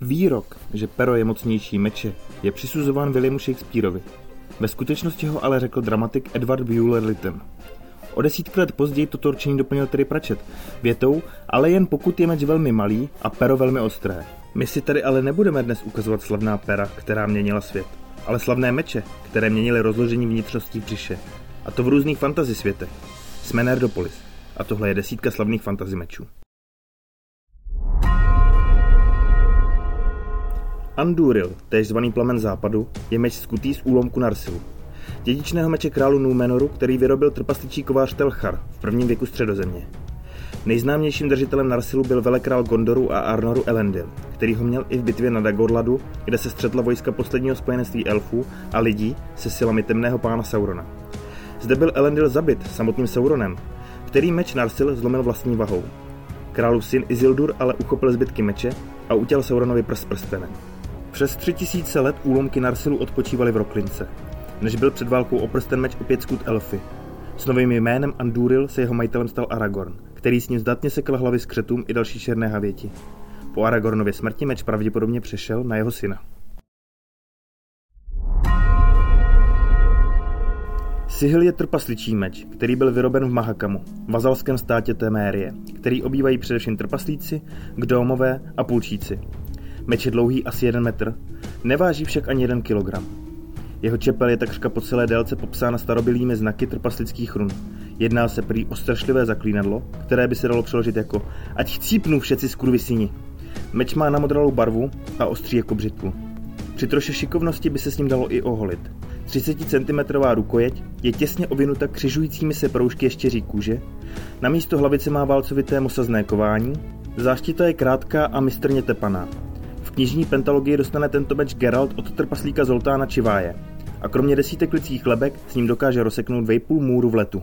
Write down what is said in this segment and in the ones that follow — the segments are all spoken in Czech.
Výrok, že pero je mocnější meče, je přisuzován Williamu Shakespeareovi. Ve skutečnosti ho ale řekl dramatik Edward Bueller Lytton. O desítky let později toto určení doplnil tedy Pračet větou, ale jen pokud je meč velmi malý a pero velmi ostré. My si tady ale nebudeme dnes ukazovat slavná pera, která měnila svět, ale slavné meče, které měnily rozložení vnitřností břiše. A to v různých fantasy světech. Jsme Nerdopolis. A tohle je desítka slavných fantasy mečů. Anduril, též zvaný plamen západu, je meč skutý z úlomku Narsilu. Dědičného meče králu Númenoru, který vyrobil trpasličí kovář Telchar v prvním věku středozemě. Nejznámějším držitelem Narsilu byl velekrál Gondoru a Arnoru Elendil, který ho měl i v bitvě na Dagorladu, kde se střetla vojska posledního spojenství elfů a lidí se silami temného pána Saurona. Zde byl Elendil zabit samotným Sauronem, který meč Narsil zlomil vlastní vahou. Králův syn Isildur ale uchopil zbytky meče a utěl Sauronovi prst prstenem. Přes tři tisíce let úlomky Narsilu odpočívaly v Roklince, než byl před válkou o prsten meč opět skut elfy. S novým jménem Anduril se jeho majitelem stal Aragorn, který s ním zdatně sekl hlavy skřetům i další černé havěti. Po Aragornově smrti meč pravděpodobně přešel na jeho syna. Sihil je trpasličí meč, který byl vyroben v Mahakamu, vazalském státě Témérie, který obývají především trpaslíci, gdómové a půlčíci. Meč je dlouhý asi 1 metr, neváží však ani 1 kilogram. Jeho čepel je takřka po celé délce popsána starobilými znaky trpaslických run. Jedná se prý o strašlivé zaklínadlo, které by se dalo přeložit jako ať chcípnu všetci skurvisini. Meč má namodralou barvu a ostří jako břitku. Při troše šikovnosti by se s ním dalo i oholit. 30 cm rukojeť je těsně ovinuta křižujícími se proužky ještěří kůže, na místo hlavice má válcovité mosazné kování, záštita je krátká a mistrně tepaná. Knižní pentalogii dostane tento meč Geralt od trpaslíka Zoltána Čiváje a kromě desítek lidských lebek s ním dokáže rozseknout vejpůl můru v letu.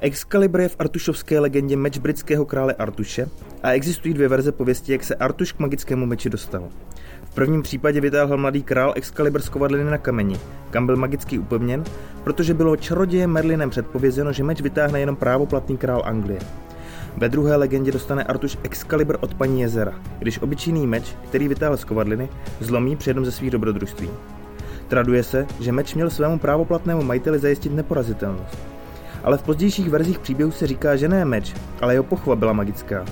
Excalibur je v artušovské legendě meč britského krále Artuše a existují dvě verze pověsti, jak se Artuš k magickému meči dostal. V prvním případě vytáhl mladý král Excalibur z kovadliny na kameni, kam byl magicky upevněn, protože bylo čarodějem Merlinem předpovězeno, že meč vytáhne jenom právoplatný král Anglie. Ve druhé legendě dostane Artuš Excalibur od paní jezera, když obyčejný meč, který vytáhl z kovadliny, zlomí při jednom ze svých dobrodružství. Traduje se, že meč měl svému právoplatnému majiteli zajistit neporazitelnost. Ale v pozdějších verzích příběhu se říká, že ne meč, ale jeho pochva byla magická.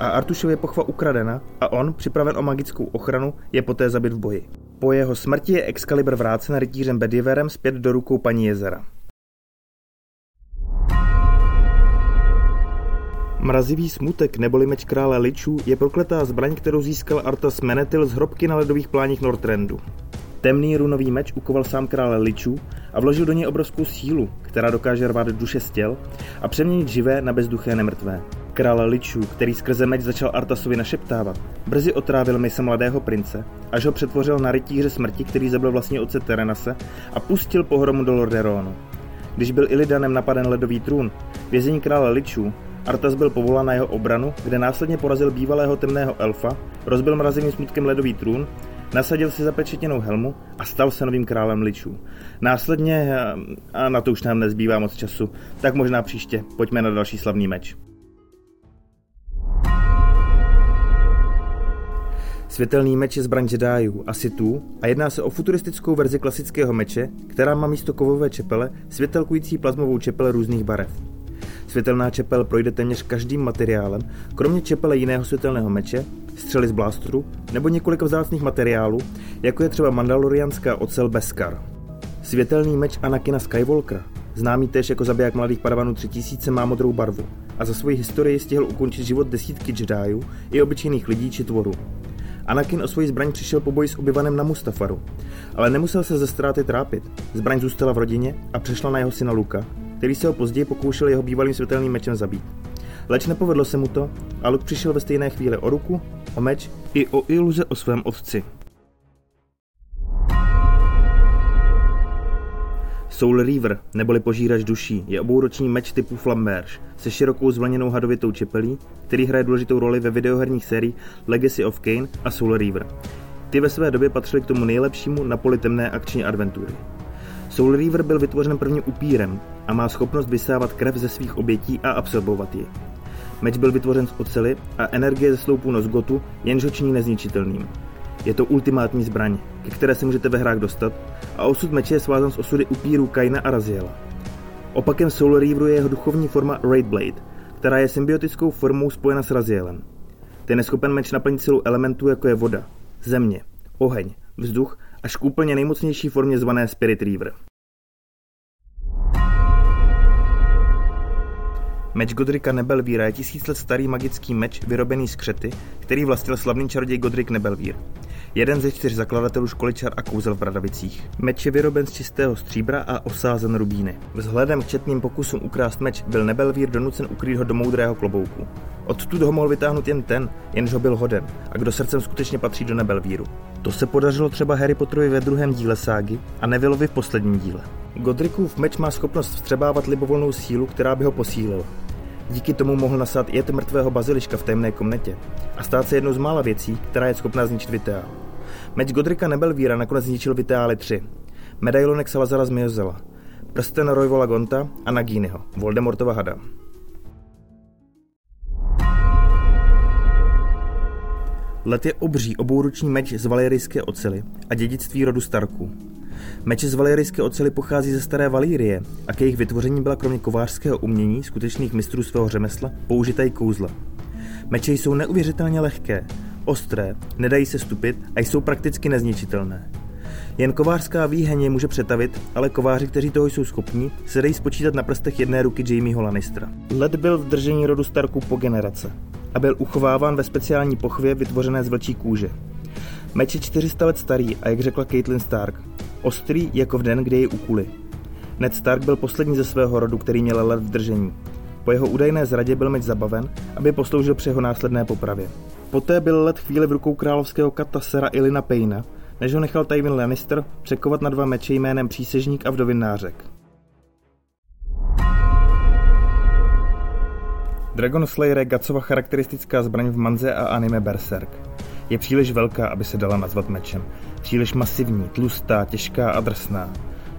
A Artušově pochva ukradena a on, připraven o magickou ochranu, je poté zabit v boji. Po jeho smrti je Excalibur vrácen rytířem Bediverem zpět do rukou paní jezera. Mrazivý smutek neboli meč krále Ličů je prokletá zbraň, kterou získal Artas Menetil z hrobky na ledových pláních Northrенdu. Temný runový meč ukoval sám král Ličů a vložil do něj obrovskou sílu, která dokáže rvát duše z těl a přeměnit živé na bezduché nemrtvé. Král Ličů, který skrze meč začal Artasovi našeptávat, brzy otrávil mise mladého prince, až ho přetvořil na rytíře smrti, který zabil vlastně otce Terenase a pustil pohromu do Lorderonu. Když byl Illidanem napaden ledový trůn, vězení krále Ličů, Artas byl povolán na jeho obranu, kde následně porazil bývalého temného elfa, rozbil mrazivým smutkem ledový trůn, nasadil si zapečetěnou helmu a stal se novým králem ličů. Následně, a na to už nám nezbývá moc času, tak možná příště, pojďme na další slavný meč. Světelný meč je zbraň Jediů a Sithů a jedná se o futuristickou verzi klasického meče, která má místo kovové čepele světelkující plazmovou čepele různých barev. Světelná čepel projde téměř každým materiálem, kromě čepele jiného světelného meče, střely z blastru nebo několik vzácných materiálů, jako je třeba mandalorianská ocel Beskar. Světelný meč Anakina Skywalkera, známý též jako zabiják mladých padavanů 3000, má modrou barvu a za svoji historii stihl ukončit život desítky Jediů i obyčejných lidí či tvorů. Anakin o svoji zbraň přišel po boji s obyvanem na Mustafaru, ale nemusel se ze ztráty trápit. Zbraň zůstala v rodině a přešla na jeho syna Luka, který se ho později pokoušel jeho bývalým světelným mečem zabít. Leč nepovedlo se mu to a Luke přišel ve stejné chvíli o ruku, o meč i o iluze o svém otci. Soul Reaver, neboli požírač duší, je obouroční meč typu Flamberge se širokou zvlněnou hadovitou čepelí, který hraje důležitou roli ve videoherních sériích Legacy of Kane a Soul Reaver. Ty ve své době patřily k tomu nejlepšímu na poli temné akční adventury. Soul Reaver byl vytvořen prvním upírem a má schopnost vysávat krev ze svých obětí a absorbovat ji. Meč byl vytvořen z ocely a energie ze sloupů jenž ho činí nezničitelným. Je to ultimátní zbraň, ke které se můžete ve hrách dostat a osud meče je svázan s osudy upírů Kaina a Raziela. Opakem Soul Reaveru je jeho duchovní forma Raid Blade, která je symbiotickou formou spojena s Razielem. Ten je schopen meč naplnit silou elementů, jako je voda, země, oheň, vzduch až k úplně nejmocnější formě zvané Spirit Reaver. Meč Godrika Nebelvíra je tisíc let starý magický meč vyrobený z křety, který vlastnil slavný čaroděj Godrik Nebelvír. Jeden ze čtyř zakladatelů školy čar a kouzel v Bradavicích. Meč je vyroben z čistého stříbra a osázen rubíny. Vzhledem k četným pokusům ukrást meč byl Nebelvír donucen ukrýt ho do moudrého klobouku. Odtud ho mohl vytáhnout jen ten, jenž ho byl hoden a kdo srdcem skutečně patří do Nebelvíru. To se podařilo třeba Harry Potterovi ve druhém díle ságy a Nevillovi v posledním díle. Godrikův meč má schopnost vstřebávat libovolnou sílu, která by ho posílila. Díky tomu mohl nasát jed mrtvého baziliška v temné komnatě a stát se jednou z mála věcí, která je schopná zničit Viteál. Meč Godrika Nebelvíra nakonec zničil Viteály 3, medailonek Salazara z Miozela, prsten Royvola Gonta a Naginiho, Voldemortova hada. Let je obří obouruční meč z valerijské ocely a dědictví rodu Starků. Meče z valerijské ocely pochází ze staré Valírie a k jejich vytvoření byla kromě kovářského umění skutečných mistrů svého řemesla použita i kouzla. Meče jsou neuvěřitelně lehké, ostré, nedají se stupit a jsou prakticky nezničitelné. Jen kovářská výheň je může přetavit, ale kováři, kteří toho jsou schopni, se dají spočítat na prstech jedné ruky Jamieho Lannistera. Led byl v držení rodu Starku po generace a byl uchováván ve speciální pochvě vytvořené z vlčí kůže. Meč je 400 let starý a jak řekla Caitlin Stark, ostrý jako v den, kdy jej ukuli. Ned Stark byl poslední ze svého rodu, který měl led v držení. Po jeho údajné zradě byl meč zabaven, aby posloužil při jeho následné popravě. Poté byl let chvíli v rukou královského kata Sera Ilina Payna, než ho nechal Tywin Lannister překovat na dva meče jménem Přísežník a Vdovin nářek. Dragon Slayer je Gacova charakteristická zbraň v manze a anime Berserk. Je příliš velká, aby se dala nazvat mečem. Příliš masivní, tlustá, těžká a drsná.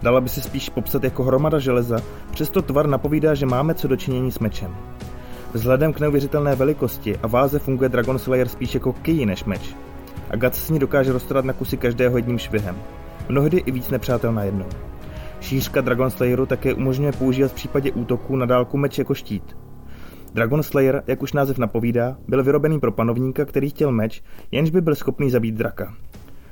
Dala by se spíš popsat jako hromada železa, přesto tvar napovídá, že máme co dočinění s mečem. Vzhledem k neuvěřitelné velikosti a váze funguje Dragon Slayer spíš jako key než meč. A Guts s ní dokáže roztrhat na kusy každého jedním švihem. Mnohdy i víc nepřátel na jednou. Šířka Dragon Slayeru také umožňuje používat v případě útoku na dálku meč jako štít. Dragon Slayer, jak už název napovídá, byl vyrobený pro panovníka, který chtěl meč, jenž by byl schopný zabít draka.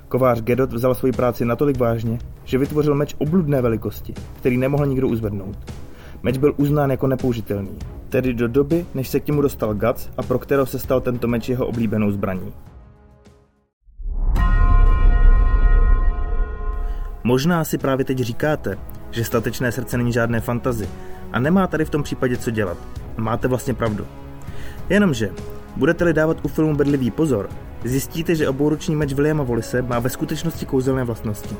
Kovář Gedot vzal svoji práci natolik vážně, že vytvořil meč obludné velikosti, který nemohl nikdo uzvednout. Meč byl uznán jako nepoužitelný, tedy do doby, než se k němu dostal Guts a pro kterého se stal tento meč jeho oblíbenou zbraní. Možná si právě teď říkáte, že statečné srdce není žádné fantazy a nemá tady v tom případě co dělat. Máte vlastně pravdu. Jenomže, budete-li dávat u filmu bedlivý pozor, zjistíte, že obouruční meč Williama Volise má ve skutečnosti kouzelné vlastnosti.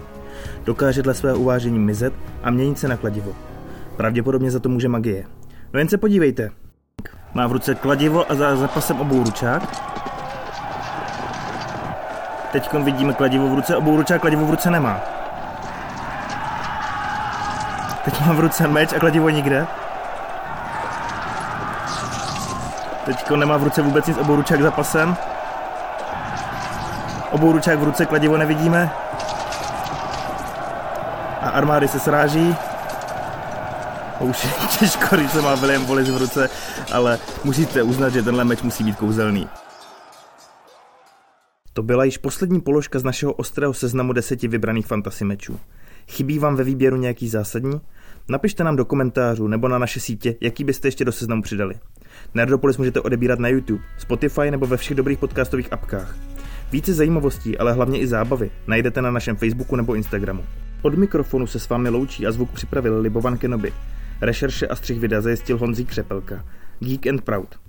Dokáže dle svého uvážení mizet a měnit se na kladivo. Pravděpodobně za to může magie. No jen se podívejte. Má v ruce kladivo a za zapasem obouručák. Teď vidíme kladivo v ruce, obouručák kladivo v ruce nemá. Teď má v ruce meč a kladivo nikde. Teď nemá v ruce vůbec nic obouručák za pasem. Obouručák v ruce, kladivo nevidíme. A armády se sráží. Už je těžko, když se má William Wallace v ruce, ale musíte uznat, že tenhle meč musí být kouzelný. To byla již poslední položka z našeho ostrého seznamu deseti vybraných fantasy mečů. Chybí vám ve výběru nějaký zásadní? Napište nám do komentářů nebo na naše sítě, jaký byste ještě do seznamu přidali. Nerdopolis můžete odebírat na YouTube, Spotify nebo ve všech dobrých podcastových apkách. Více zajímavostí, ale hlavně i zábavy najdete na našem Facebooku nebo Instagramu. Od mikrofonu se s vámi loučí a zvuk připravil Libovan Kenobi. Rešerše a střih videa zajistil Honzí Křepelka. Geek and Proud.